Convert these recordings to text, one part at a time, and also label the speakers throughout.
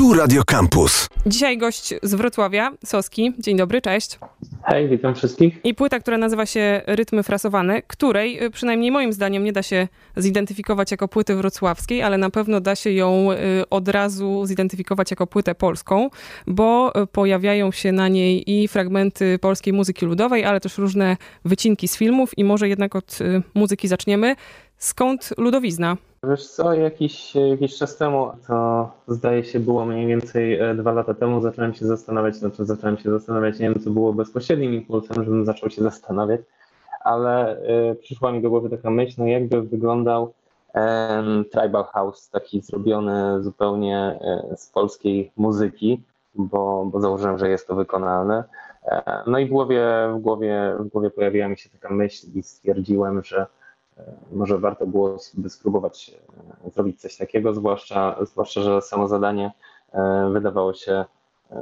Speaker 1: Tu Radio Campus.
Speaker 2: Dzisiaj gość z Wrocławia, Soski. Dzień dobry, cześć.
Speaker 3: Hej, witam wszystkich.
Speaker 2: I płyta, która nazywa się Rytmy Frasowane, której y, przynajmniej moim zdaniem nie da się zidentyfikować jako płyty wrocławskiej, ale na pewno da się ją y, od razu zidentyfikować jako płytę polską, bo y, pojawiają się na niej i fragmenty polskiej muzyki ludowej, ale też różne wycinki z filmów i może jednak od muzyki zaczniemy. Skąd ludowizna?
Speaker 3: Wiesz co, jakiś, jakiś czas temu, to zdaje się było mniej więcej e, dwa lata temu, zacząłem się zastanawiać, znaczy zacząłem się zastanawiać, nie wiem co było bezpośrednim impulsem, żebym zaczął się zastanawiać, ale y, przyszła mi do głowy taka myśl, no jakby wyglądał Tribal House, taki zrobiony zupełnie y, z polskiej muzyki, bo, bo założyłem, że jest to wykonalne. no i w głowie, w, głowie, w głowie pojawiła mi się taka myśl i stwierdziłem, że może warto było spróbować e, zrobić coś takiego, zwłaszcza, zwłaszcza że samo zadanie e, wydawało się,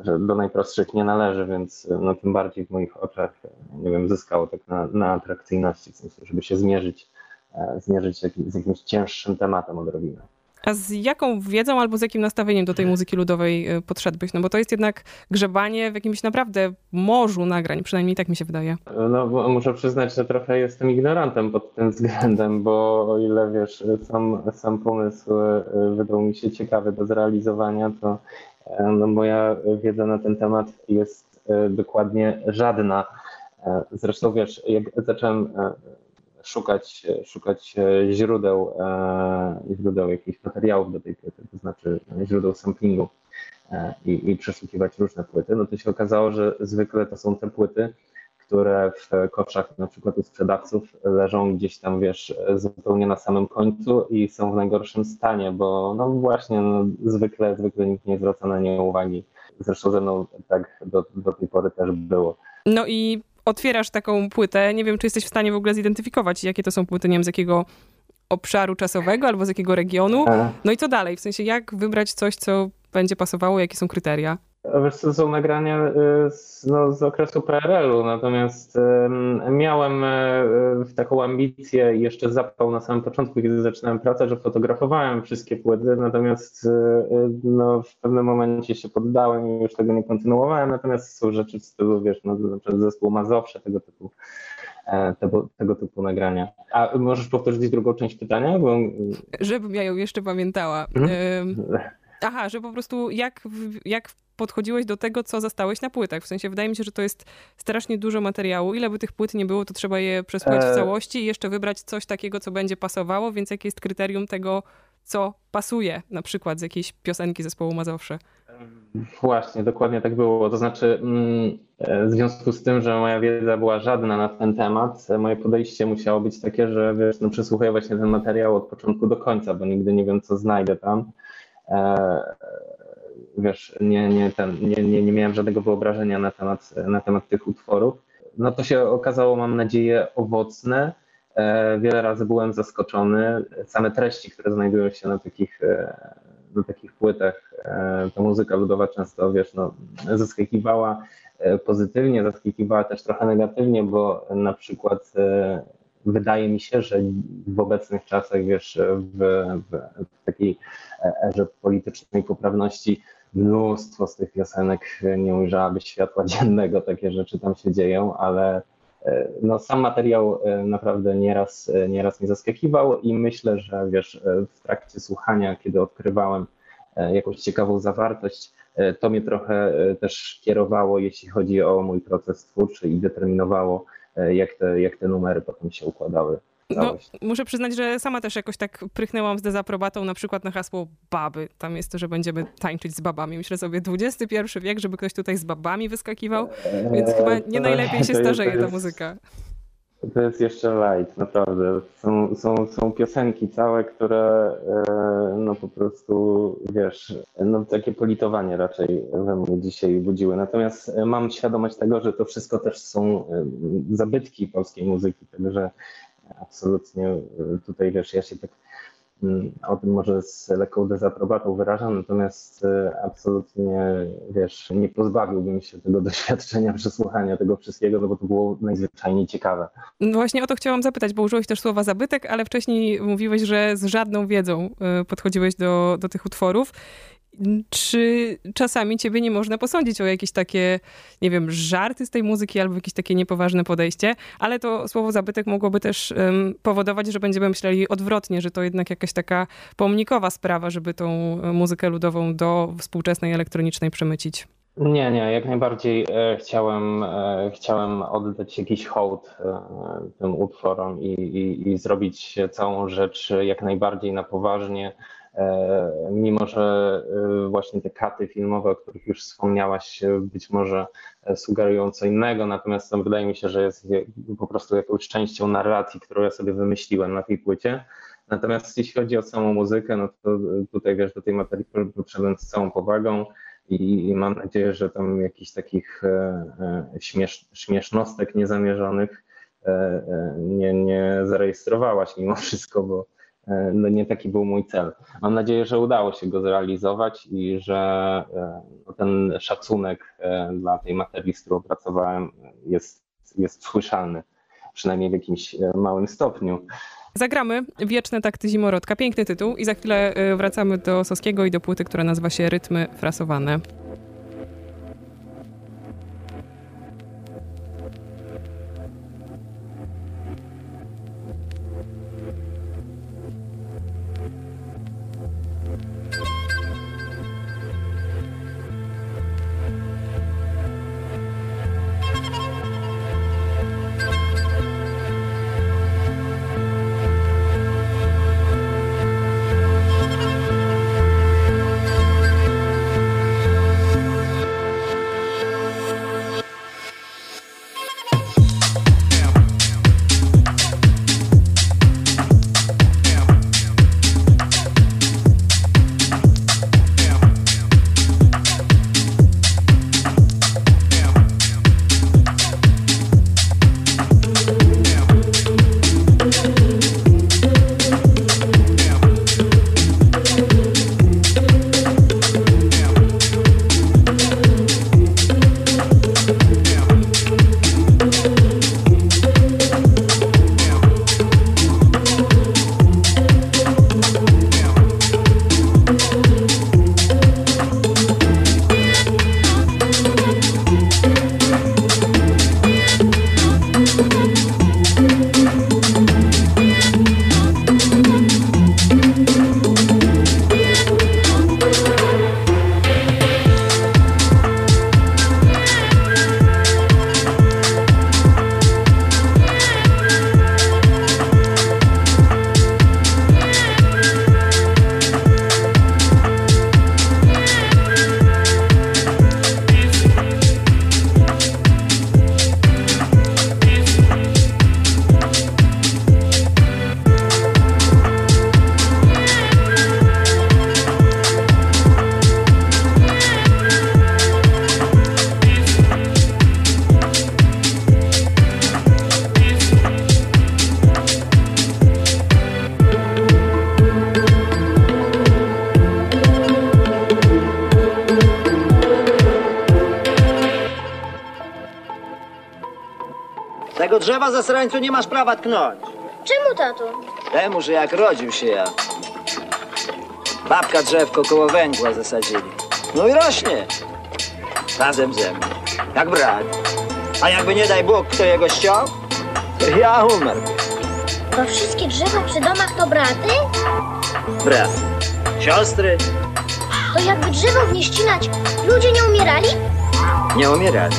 Speaker 3: że do najprostszych nie należy, więc no, tym bardziej w moich oczach, nie wiem, zyskało tak na, na atrakcyjności, w sensie, żeby się zmierzyć, e, zmierzyć z jakimś cięższym tematem odrobinę.
Speaker 2: A z jaką wiedzą albo z jakim nastawieniem do tej muzyki ludowej y, podszedłbyś? No bo to jest jednak grzebanie w jakimś naprawdę morzu nagrań, przynajmniej tak mi się wydaje.
Speaker 3: No muszę przyznać, że trochę jestem ignorantem pod tym względem, bo o ile wiesz, sam, sam pomysł y, wydał mi się ciekawy do zrealizowania, to y, no, moja wiedza na ten temat jest dokładnie żadna. Zresztą wiesz, jak zacząłem szukać, szukać e, źródeł, e, źródeł jakichś materiałów do tej płyty, to znaczy źródeł samplingu e, i, i przeszukiwać różne płyty, no to się okazało, że zwykle to są te płyty, które w koszach na przykład u sprzedawców leżą gdzieś tam, wiesz, zupełnie na samym końcu i są w najgorszym stanie, bo no właśnie, no, zwykle, zwykle nikt nie zwraca na nie uwagi. Zresztą ze mną tak do, do tej pory też było.
Speaker 2: No i otwierasz taką płytę, nie wiem, czy jesteś w stanie w ogóle zidentyfikować, jakie to są płyty, nie wiem, z jakiego obszaru czasowego albo z jakiego regionu. No i co dalej? W sensie, jak wybrać coś, co będzie pasowało, jakie są kryteria?
Speaker 3: Wiesz, to są nagrania y, z, no, z okresu PRL-u, natomiast miałem y, taką ambicję i jeszcze zapał na samym początku, kiedy zaczynałem pracę, że fotografowałem wszystkie płyty, natomiast y, no, w pewnym momencie się poddałem i już tego nie kontynuowałem, natomiast są rzeczy w stylu, wiesz, no, na przykład zespół Mazowsze, tego typu e, tego, tego typu nagrania. A możesz powtórzyć drugą część pytania? Bo...
Speaker 2: Żebym ja ją jeszcze pamiętała. Mhm. Aha, że po prostu jak, jak podchodziłeś do tego, co zastałeś na płytach? W sensie wydaje mi się, że to jest strasznie dużo materiału. Ile by tych płyt nie było, to trzeba je przesłuchać w e, całości i jeszcze wybrać coś takiego, co będzie pasowało, więc jakie jest kryterium tego, co pasuje na przykład z jakiejś piosenki zespołu Mazowsze?
Speaker 3: Właśnie, dokładnie tak było. To znaczy, mm, w związku z tym, że moja wiedza była żadna na ten temat, moje podejście musiało być takie, że wiesz, no, przesłuchuję właśnie ten materiał od początku do końca, bo nigdy nie wiem, co znajdę tam wiesz, nie, nie, ten, nie, nie, nie miałem żadnego wyobrażenia na temat, na temat tych utworów. No to się okazało, mam nadzieję, owocne. E, wiele razy byłem zaskoczony. Same treści, które znajdują się na takich, e, na takich płytach, e, ta muzyka ludowa często, wiesz, no, zaskakiwała pozytywnie, zaskakiwała też trochę negatywnie, bo na przykład wydaje mi się, że w obecnych czasach, wiesz, w, w takiej erze politycznej poprawności mnóstwo z tych piosenek nie ujrzałaby światła dziennego, takie rzeczy tam się dzieją, ale e, no, sam materiał e, naprawdę nieraz, e, nieraz mnie zaskakiwał i myślę, że wiesz, w trakcie słuchania, kiedy odkrywałem jakąś ciekawą zawartość, to mnie trochę też kierowało, jeśli chodzi o mój proces twórczy i determinowało, jak te, jak te numery potem się układały.
Speaker 2: No, muszę przyznać, że sama też jakoś tak prychnęłam z dezaprobatą na przykład na hasło baby. Tam jest to, że będziemy tańczyć z babami. Myślę sobie, XXI wiek, żeby ktoś tutaj z babami wyskakiwał, więc chyba nie najlepiej się starzeje ta muzyka.
Speaker 3: To jest jeszcze light, naprawdę. Są, są, są piosenki całe, które e, no po prostu, wiesz, no takie politowanie raczej we mnie dzisiaj budziły. Natomiast mam świadomość tego, że to wszystko też są e, zabytki polskiej muzyki, także absolutnie tutaj wiesz, ja się tak o tym może z lekką dezaprobatą wyrażam, natomiast y, absolutnie, wiesz, nie pozbawiłbym się tego doświadczenia przesłuchania tego wszystkiego, no bo to było najzwyczajniej ciekawe.
Speaker 2: No właśnie o to chciałam zapytać, bo użyłeś też słowa zabytek, ale wcześniej mówiłeś, że z żadną wiedzą y, podchodziłeś do, do tych utworów. Czy czasami ciebie nie można posądzić o jakieś takie, nie wiem, żarty z tej muzyki albo jakieś takie niepoważne podejście, ale to słowo zabytek mogłoby też um, powodować, że będziemy myśleli odwrotnie, że to jednak jakaś taka pomnikowa sprawa, żeby tą muzykę ludową do współczesnej elektronicznej przemycić.
Speaker 3: Nie, nie, jak najbardziej e, chciałem, e, chciałem oddać jakiś hołd e, tym utworom i, i, i zrobić całą rzecz jak najbardziej na poważnie, mimo że właśnie te katy filmowe, o których już wspomniałaś, być może sugerują co innego, natomiast to wydaje mi się, że jest po prostu jakąś częścią narracji, którą ja sobie wymyśliłem na tej płycie. Natomiast jeśli chodzi o samą muzykę, no to tutaj wiesz, do tej materii podszedłem z całą powagą i mam nadzieję, że tam jakichś takich e, e, śmiesz, śmiesznostek niezamierzonych e, nie, nie zarejestrowałaś mimo wszystko, bo no nie taki był mój cel. Mam nadzieję, że udało się go zrealizować i że no ten szacunek dla tej materii, z którą pracowałem, jest, jest słyszalny, przynajmniej w jakimś małym stopniu.
Speaker 2: Zagramy Wieczne takty zimorodka. Piękny tytuł i za chwilę wracamy do Soskiego i do płyty, która nazywa się Rytmy frasowane.
Speaker 1: Zasrańcu nie masz prawa tknąć.
Speaker 4: Czemu, tato?
Speaker 1: Temu, że jak rodził się ja, babka drzewko koło węgła zasadzili. No i rośnie. Razem ze mną. Jak brat. A jakby nie daj Bóg, kto jego ściął, to ja umarł.
Speaker 4: To wszystkie drzewa przy domach to braty?
Speaker 1: Brat. Siostry
Speaker 4: To jakby drzewo w nie ścinać, ludzie nie umierali?
Speaker 1: nie umierali.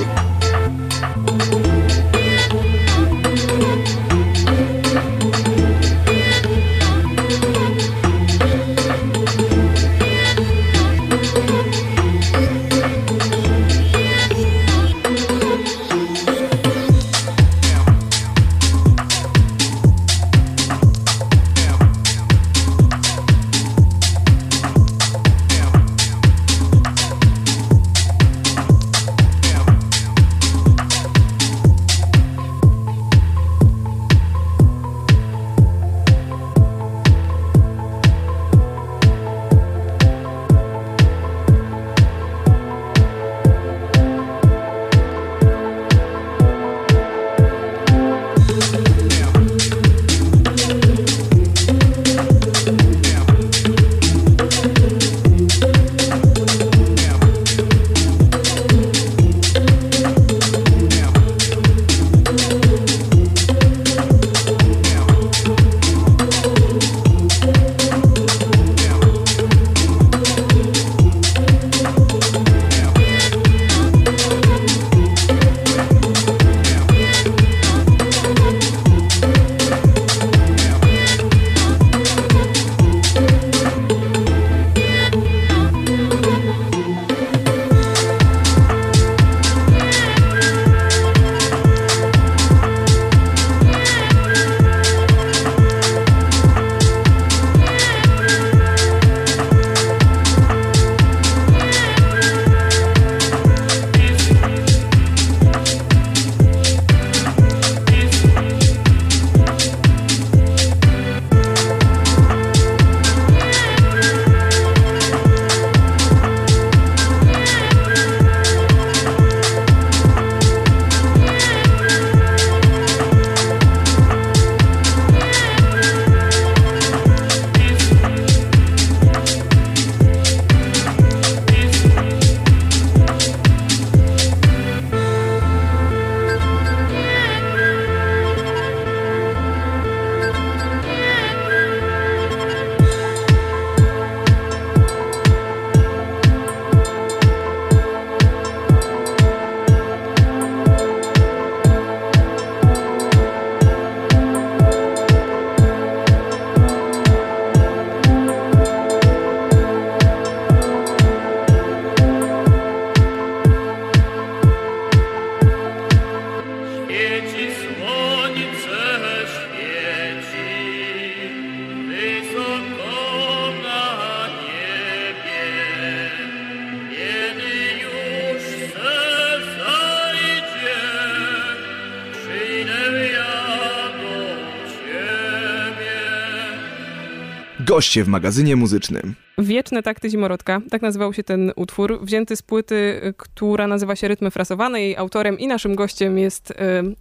Speaker 5: Goście w magazynie muzycznym.
Speaker 2: Wieczne takty zimorodka, tak nazywał się ten utwór, wzięty z płyty, która nazywa się Rytmy Frasowane. Jej autorem i naszym gościem jest y,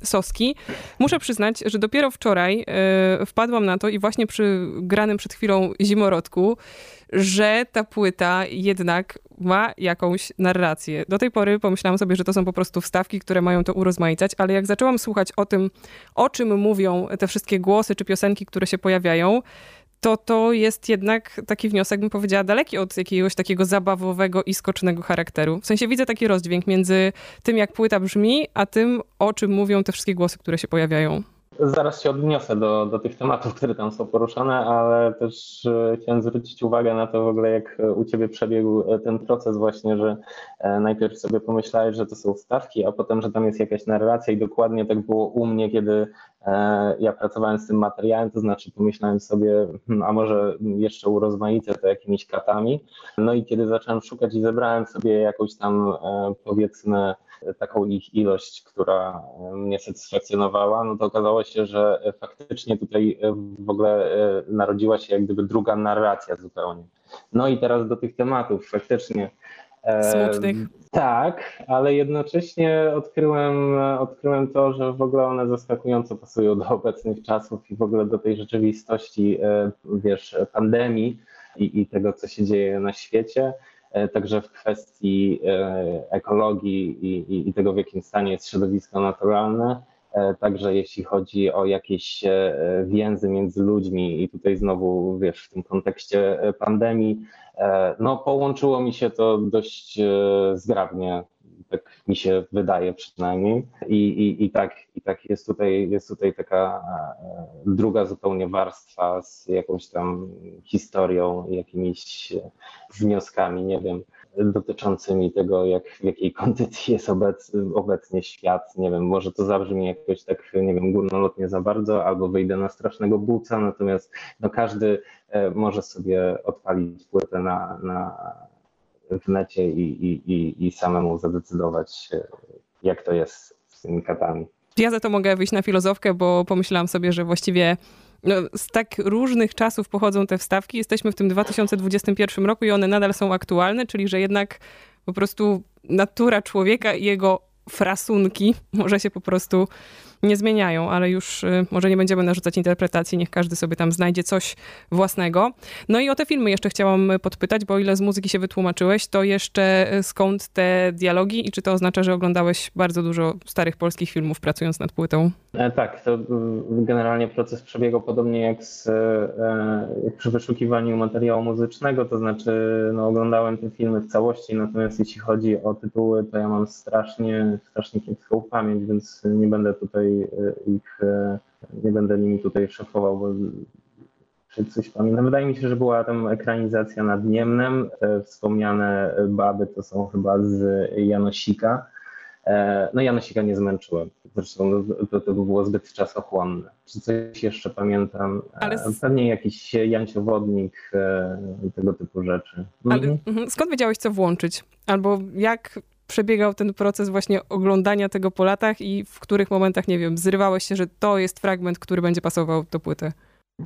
Speaker 2: Soski. Muszę przyznać, że dopiero wczoraj y, wpadłam na to i właśnie przy granym przed chwilą zimorodku, że ta płyta jednak ma jakąś narrację. Do tej pory pomyślałam sobie, że to są po prostu wstawki, które mają to urozmaicać, ale jak zaczęłam słuchać o tym, o czym mówią te wszystkie głosy czy piosenki, które się pojawiają, to to jest jednak taki wniosek, bym powiedziała, daleki od jakiegoś takiego zabawowego i skocznego charakteru. W sensie widzę taki rozdźwięk między tym, jak płyta brzmi, a tym, o czym mówią te wszystkie głosy, które się pojawiają.
Speaker 3: Zaraz się odniosę do, do tych tematów, które tam są poruszane, ale też e, chciałem zwrócić uwagę na to w ogóle, jak u Ciebie przebiegł e, ten proces właśnie, że e, najpierw sobie pomyślałeś, że to są stawki, a potem, że tam jest jakaś narracja i dokładnie tak było u mnie, kiedy ja pracowałem z tym materiałem, to znaczy pomyślałem sobie, hmm, a może jeszcze urozmaicę to jakimiś katami. No i kiedy zacząłem szukać i zebrałem sobie jakąś tam powiedzmy taką ich ilość, która mnie satysfakcjonowała, no to okazało się, że faktycznie tutaj w ogóle e, narodziła się jak gdyby druga narracja zupełnie. No i teraz do tych tematów faktycznie.
Speaker 2: E, Smutnych.
Speaker 3: Tak, ale jednocześnie odkryłem, odkryłem to, że w ogóle one zaskakująco pasują do obecnych czasów i w ogóle do tej rzeczywistości, e, wiesz, pandemii i, i tego, co się dzieje na świecie. E, także w kwestii e, ekologii i, i tego, w jakim stanie jest środowisko naturalne, e, Także jeśli chodzi o jakieś więzy między ludźmi, i tutaj znowu wiesz, w tym kontekście pandemii, no połączyło mi się to dość zgrabnie tak mi się wydaje przynajmniej. I, i, i, tak, i tak jest tutaj, jest tutaj taka e, druga zupełnie warstwa z jakąś tam historią, jakimiś wnioskami, nie wiem, dotyczącymi tego, jak, w jakiej kondycji jest obec, obecnie świat. Nie wiem, może to zabrzmi jakoś tak, nie wiem, górnolotnie za bardzo, albo wyjdę na strasznego buca, natomiast no, każdy e, może sobie odpalić płytę na, na w necie i, i, i, i samemu zadecydować, jak to jest z tymi katami.
Speaker 2: Ja za to mogę wyjść na filozofkę, bo pomyślałam sobie, że właściwie no, z tak różnych czasów pochodzą te wstawki. Jesteśmy w tym 2021 roku i one nadal są aktualne, czyli że jednak po prostu natura człowieka i jego frasunki może się po prostu nie zmieniają, ale już y, może nie będziemy narzucać interpretacji, niech każdy sobie tam znajdzie coś własnego. No i o te filmy jeszcze chciałam podpytać, bo o ile z muzyki się wytłumaczyłeś, to jeszcze y, skąd te dialogi i czy to oznacza, że oglądałeś bardzo dużo starych polskich filmów pracując nad płytą?
Speaker 3: E, tak, to generalnie proces przebiegał podobnie jak, z, e, przy wyszukiwaniu materiału muzycznego, to znaczy no, oglądałem te filmy w całości, natomiast jeśli chodzi o tytuły, to ja mam strasznie, strasznie kiepską pamięć, więc nie będę tutaj E, ich, e, nie będę nimi tutaj szefował, bo czy coś pamiętam. Wydaje mi się, że była tam ekranizacja nad Niemnem. E, wspomniane baby to są chyba z Janosika. No Janosika nie zmęczyłem. Zresztą to, to było zbyt czasochłonne. Czy coś jeszcze pamiętam? Ale... Pewnie jakiś janciowodnik, tego typu rzeczy.
Speaker 2: Ale mhm. mhm. skąd wiedziałeś, co włączyć? Albo jak przebiegał ten proces właśnie oglądania tego po latach i w których momentach, nie wiem, zrywałeś się, że to jest fragment, który będzie pasował do płyty?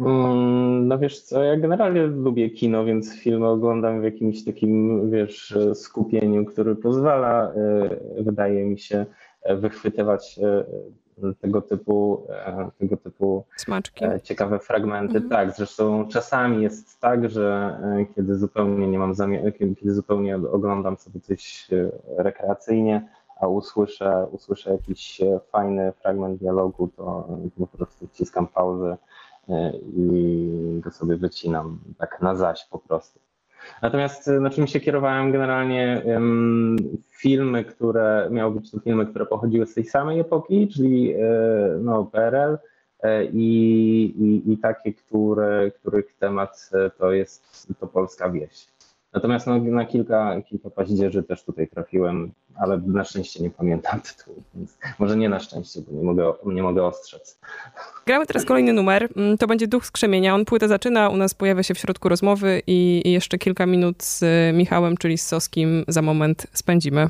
Speaker 3: Mm, no wiesz co, ja generalnie lubię kino, więc filmy oglądam w jakimś takim, wiesz, skupieniu, który pozwala, e, wydaje mi się, e, wychwytywać e, tego typu, e, tego typu
Speaker 2: Smaczki.
Speaker 3: E, ciekawe fragmenty. Mhm. Tak, zresztą czasami jest tak, że e, kiedy zupełnie nie mam zamiaru, kiedy zupełnie oglądam sobie coś rekreacyjnie, a usłyszę, usłyszę jakiś fajny fragment dialogu, to po prostu wciskam pauzę i go sobie wycinam tak na zaś po prostu. Natomiast na czym się kierowałem generalnie filmy, które miały być to filmy, które pochodziły z tej samej epoki, czyli e, no, PRL e, i, i, i takie, które, których temat e, to jest to polska wieś. Natomiast no, na kilka, kilka paździerzy też tutaj trafiłem, ale na szczęście nie pamiętam tytułu, więc może nie na szczęście, bo nie mogę, nie mogę ostrzec.
Speaker 2: Gramy teraz kolejny numer, mm, to będzie Duch Skrzemienia. On płytę zaczyna, u nas pojawia się w środku rozmowy i jeszcze kilka minut z Michałem, czyli z Soskim za moment spędzimy.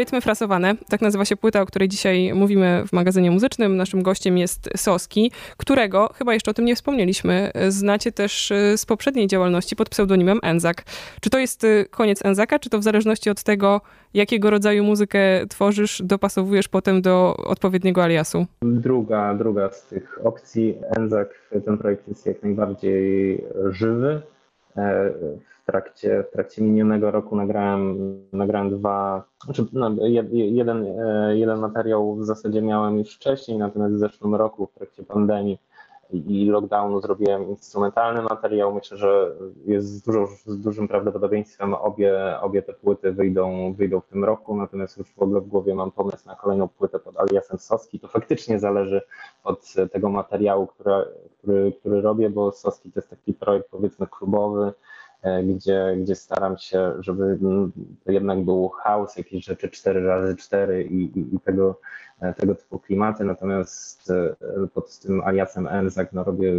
Speaker 2: Rytmy frasowane, tak nazywa się płyta, o której dzisiaj mówimy w magazynie muzycznym. Naszym gościem jest Soski, którego, chyba jeszcze o tym nie wspomnieliśmy, znacie też y, z poprzedniej działalności pod pseudonimem Enzak. Czy to jest y, koniec Enzaka, czy to w zależności od tego, jakiego rodzaju muzykę tworzysz, dopasowujesz potem do odpowiedniego aliasu?
Speaker 3: Druga, druga z tych opcji. Enzak, ten projekt jest jak najbardziej żywy E, trakcie, w trakcie minionego roku nagrałem, nagrałem dwa, znaczy no, jeden, e, jeden materiał w zasadzie miałem już wcześniej, natomiast w zeszłym roku w trakcie pandemii i lockdownu zrobiłem instrumentalny materiał. Myślę, że jest z, dużo, z dużym prawdopodobieństwem obie, obie te płyty wyjdą, wyjdą w tym roku, natomiast już w ogóle w głowie mam pomysł na kolejną płytę pod aliasem Soski. To faktycznie zależy od tego materiału, który, który, który robię, bo Soski to jest taki projekt powiedzmy klubowy, gdzie, gdzie staram się, żeby to jednak był house, jakieś rzeczy 4x4 i, i, i tego, E, tego typu klimaty, natomiast e, pod tym aliasem Enzak no, robię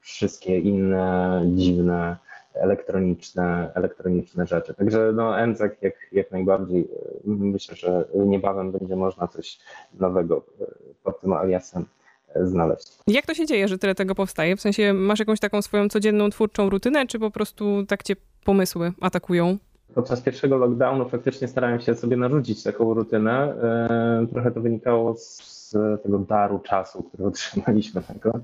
Speaker 3: wszystkie inne dziwne, elektroniczne, elektroniczne rzeczy. Także no, Enzak jak, jak najbardziej e, myślę, że niebawem będzie można coś nowego pod tym aliasem znaleźć.
Speaker 2: Jak to się dzieje, że tyle tego powstaje? W sensie masz jakąś taką swoją codzienną twórczą rutynę, czy po prostu tak cię pomysły atakują?
Speaker 3: podczas pierwszego lockdownu faktycznie starałem się sobie narzucić taką rutynę. E, trochę to wynikało z tego daru czasu, który otrzymaliśmy tego.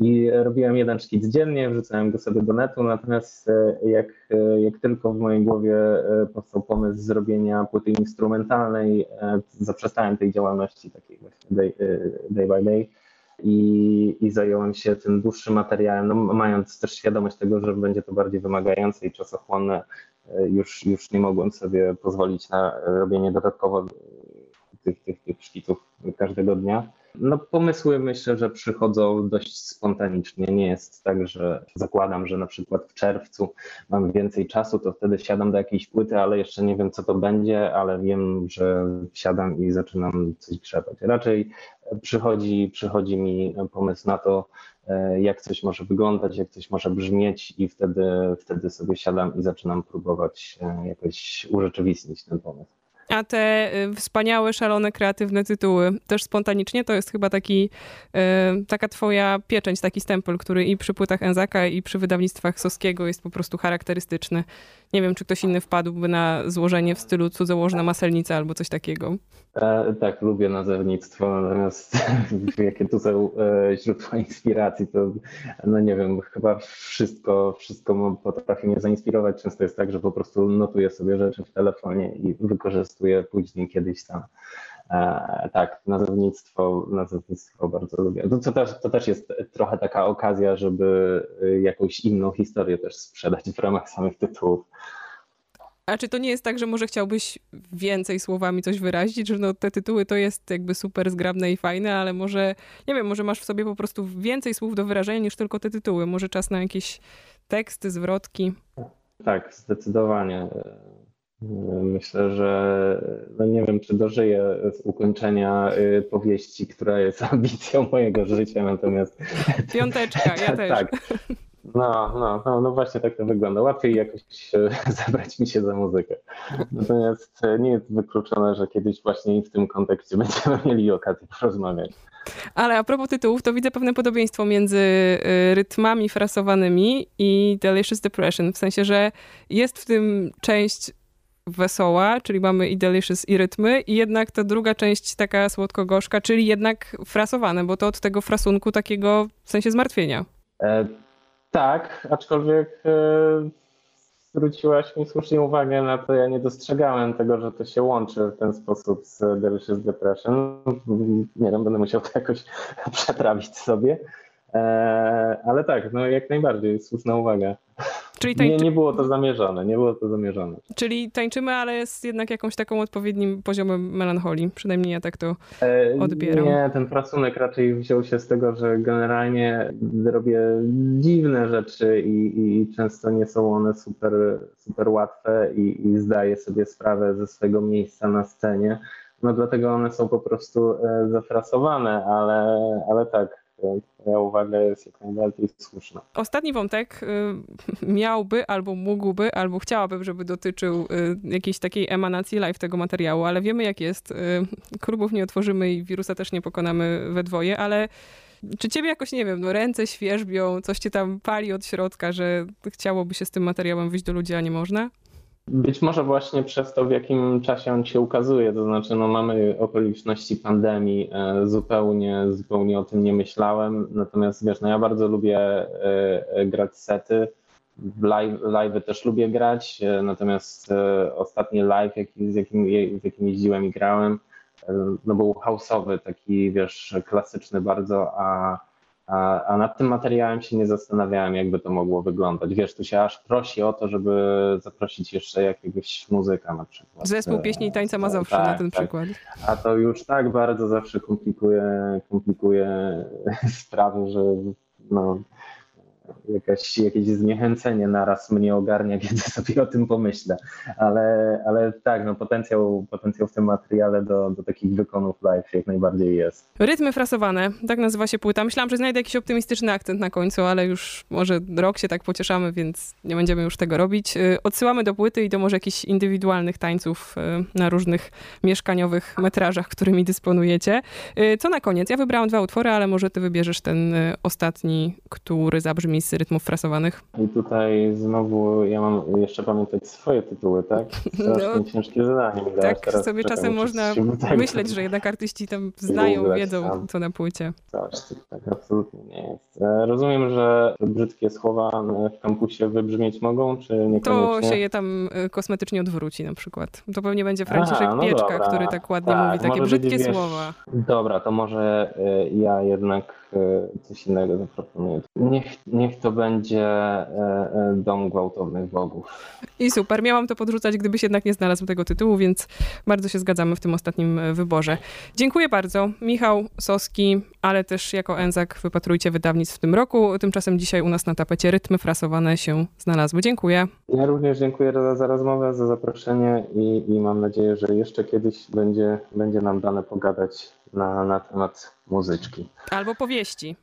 Speaker 3: I robiłem jeden szkic dziennie, wrzucałem go sobie do netu, natomiast e, jak, e, jak tylko w mojej głowie powstał pomysł zrobienia płyty instrumentalnej, zaprzestałem tej działalności takiej właśnie day, day by day i, i zająłem się tym dłuższym materiałem, no, mając też świadomość tego, że będzie to bardziej wymagające i czasochłonne E, już, już nie mogłem sobie pozwolić na robienie dodatkowo tych, tych, tych szkiców każdego dnia. No pomysły myślę, że przychodzą dość spontanicznie. Nie jest tak, że zakładam, że na przykład w czerwcu mam więcej czasu, to wtedy siadam do jakiejś płyty, ale jeszcze nie wiem co to będzie, ale wiem, że siadam i zaczynam coś grzebać. Raczej przychodzi, przychodzi mi pomysł na to, e, jak coś może wyglądać, jak coś może brzmieć i wtedy, wtedy sobie siadam i zaczynam próbować e, jakoś urzeczywistnić ten pomysł.
Speaker 2: A te y, wspaniałe, szalone, kreatywne tytuły też spontanicznie to jest chyba taki, y, taka twoja pieczęć, taki stempel, który i przy płytach Enzaka i przy wydawnictwach Soskiego jest po prostu charakterystyczny. Nie wiem, czy ktoś inny wpadłby na złożenie w stylu cudzołożna maselnica albo coś takiego.
Speaker 3: E, tak, lubię nazewnictwo, natomiast jakie tu są e, źródła inspiracji, to no nie wiem, chyba wszystko, wszystko potrafi mnie zainspirować. Często jest tak, że po prostu notuję sobie rzeczy w telefonie i wykorzystuję później kiedyś tam. E, tak, nazewnictwo, nazewnictwo bardzo lubię. To, to, też, to też jest trochę taka okazja, żeby jakąś inną historię też sprzedać w ramach samych tytułów.
Speaker 2: A czy to nie jest tak, że może chciałbyś więcej słowami coś wyrazić, że no te tytuły to jest jakby super zgrabne i fajne, ale może, nie wiem, może masz w sobie po prostu więcej słów do wyrażenia niż tylko te tytuły. Może czas na jakieś teksty, zwrotki.
Speaker 3: Tak, zdecydowanie. Myślę, że no nie wiem, czy dożyję z ukończenia y, powieści, która jest ambicją mojego życia, natomiast.
Speaker 2: Piąteczka, ja też.
Speaker 3: tak. No, no, no, no właśnie tak to wygląda. Łatwiej jakoś e, zabrać mi się za muzykę. Natomiast e, nie jest wykluczone, że kiedyś właśnie w tym kontekście będziemy mieli okazję porozmawiać.
Speaker 2: Ale a propos tytułów, to widzę pewne podobieństwo między e, rytmami frasowanymi i Delicious Depression. W sensie, że jest w tym część wesoła, czyli mamy i delicious i rytmy i jednak ta druga część taka słodko-gorzka, czyli jednak frasowane, bo to od tego frasunku takiego w sensie zmartwienia.
Speaker 3: E tak, aczkolwiek e, zwróciłaś mi słusznie uwagę na to, ja nie dostrzegałem tego, że to się łączy w ten sposób z Delicious Depression. Nie wiem, będę musiał to jakoś przetrawić sobie. E, ale tak, no jak najbardziej, słuszna uwaga. Czyli tańczy... nie, nie było to zamierzone, nie było to zamierzone.
Speaker 2: Czyli tańczymy, ale jest jednak jakąś taką odpowiednim poziomem melancholii. Przynajmniej ja tak to e, odbieram.
Speaker 3: Nie, ten pracunek raczej wziął się z tego, że generalnie robię dziwne rzeczy i, i często nie są one super, super łatwe i, i zdaję sobie sprawę ze swojego miejsca na scenie. No dlatego one są po prostu e, zafrasowane, ale, ale tak, Twoja uwaga jest jak najbardziej słuszna.
Speaker 2: Ostatni wątek y, miałby, albo mógłby, albo chciałabym, żeby dotyczył y, jakiejś takiej emanacji live tego materiału, ale wiemy jak jest. Y, klubów nie otworzymy i wirusa też nie pokonamy we dwoje, ale czy ciebie jakoś, nie wiem, no ręce świeżbią, coś cię tam pali od środka, że chciałoby się z tym materiałem wyjść do ludzi, a nie można?
Speaker 3: Być może właśnie przez to, w jakim czasie on się ukazuje, to znaczy no, mamy okoliczności pandemii, e, zupełnie, zupełnie o tym nie myślałem, natomiast wiesz, no ja bardzo lubię e, e, grać sety, live, live też lubię grać, natomiast ostatni live, jaki, z, jakim, z jakim jeździłem i grałem, no był house'owy, taki wiesz, klasyczny bardzo, a, a, a nad tym materiałem się nie zastanawiałem, jakby to mogło wyglądać. Wiesz, tu się aż prosi o to, żeby zaprosić jeszcze jakiegoś muzyka na przykład.
Speaker 2: Zespół pieśni i tańca Mazowsze
Speaker 3: tak,
Speaker 2: na ten
Speaker 3: tak.
Speaker 2: przykład.
Speaker 3: A to już tak bardzo zawsze komplikuje, komplikuje sprawy, że no, jakaś, jakieś zniechęcenie naraz mnie ogarnia, kiedy sobie o tym pomyślę. Ale, ale tak, no, potencjał, potencjał w tym materiale do, do takich wykonów live jak najbardziej jest.
Speaker 2: Rytmy frasowane, tak nazywa się płyta. Myślałam, że znajdę jakiś optymistyczny akcent na końcu, ale już może rok się tak pocieszamy, więc nie będziemy już tego robić. Y, Odsyłamy do płyty i do może jakichś indywidualnych tańców y, na różnych mieszkaniowych metrażach, którymi dysponujecie. Y, Co na koniec? Ja wybrałam dwa utwory, ale może ty wybierzesz ten ostatni, który zabrzmi z rytmów frasowanych.
Speaker 3: I tutaj znowu ja mam jeszcze pamiętać swoje tytuły, tak? Strasznie
Speaker 2: No,
Speaker 3: ciężkie zadanie
Speaker 2: Tak
Speaker 3: teraz.
Speaker 2: sobie czasem można myśleć, że jednak artyści tam znają,
Speaker 3: Googlać
Speaker 2: wiedzą,
Speaker 3: tam.
Speaker 2: co na płycie.
Speaker 3: Coś, co tak absolutnie nie jest. E, Rozumiem, że brzydkie słowa e, w kampusie wybrzmieć mogą, czy
Speaker 2: To
Speaker 3: niekoniecznie?
Speaker 2: się je tam y, kosmetycznie odwróci na przykład. To pewnie będzie Franciszek
Speaker 3: Aha, no
Speaker 2: Pieczka,
Speaker 3: dobra.
Speaker 2: który tak ładnie
Speaker 3: Tak,
Speaker 2: mówi takie brzydkie
Speaker 3: wiesz,
Speaker 2: słowa.
Speaker 3: Dobra, to może e, ja jednak e, coś innego zaproponuję. Niech, niech to będzie e, e, Dom Gwałtownych Bogów.
Speaker 2: I super, miałam to podrzucać, gdybyś jednak nie znalazł tego tytułu, więc bardzo się zgadzamy w tym ostatnim e, wyborze. Dziękuję bardzo. Michał Soski, ale też jako Enzak wypatrujcie wydawnictw w tym roku. Tymczasem dzisiaj u nas na tapecie rytmy frasowane się znalazły. Dziękuję.
Speaker 3: Ja również dziękuję za, za rozmowę, za zaproszenie i, i mam nadzieję, że jeszcze kiedyś będzie, będzie nam dane pogadać na, na temat muzyczki.
Speaker 2: Albo powieści.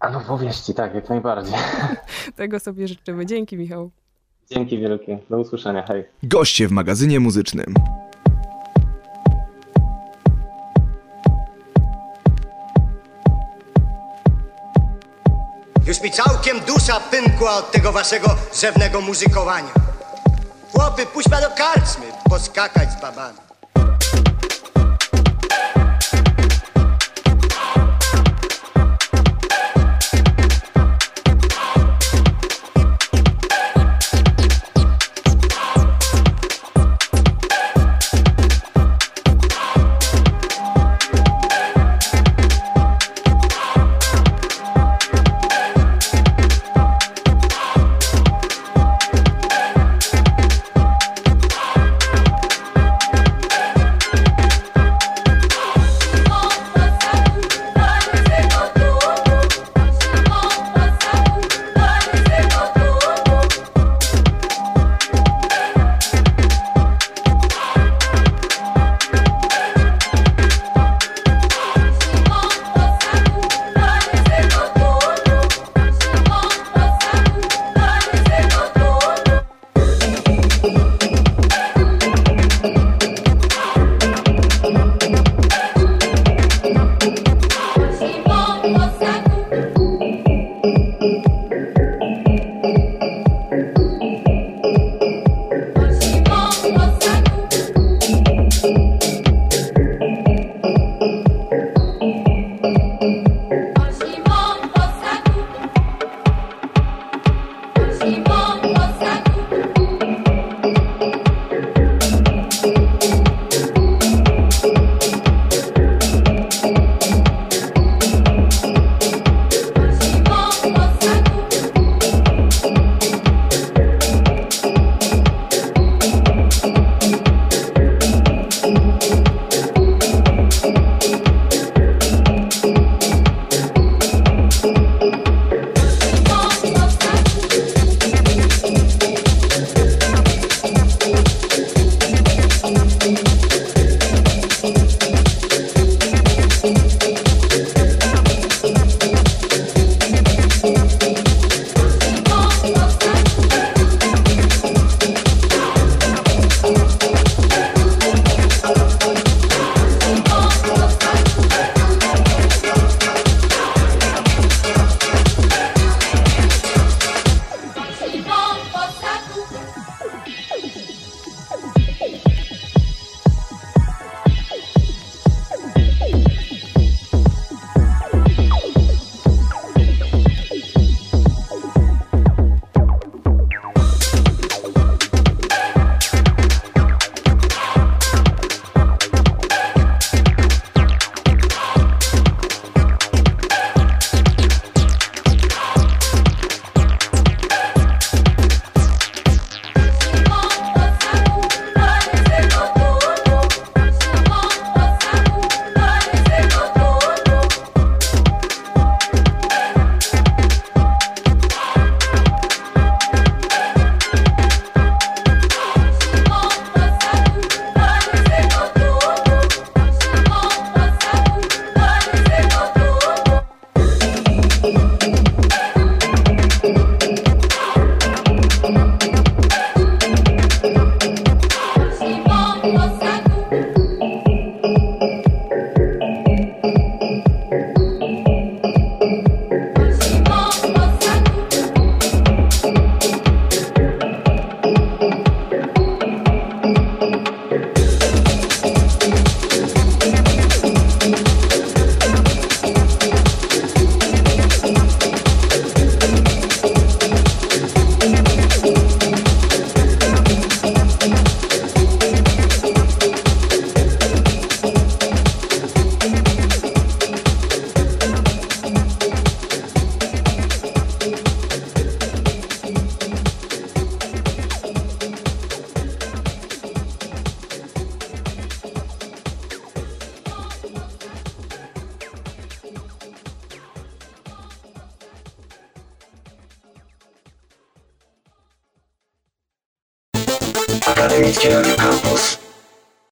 Speaker 3: A no powieści, tak, jak najbardziej.
Speaker 2: Tego sobie życzymy. Dzięki, Michał.
Speaker 3: Dzięki wielkie. Do usłyszenia. Hej.
Speaker 5: Goście w magazynie muzycznym.
Speaker 6: Już mi całkiem dusza pękła od tego waszego rzewnego muzykowania. Chłopy, puść do karczmy, poskakać z babami.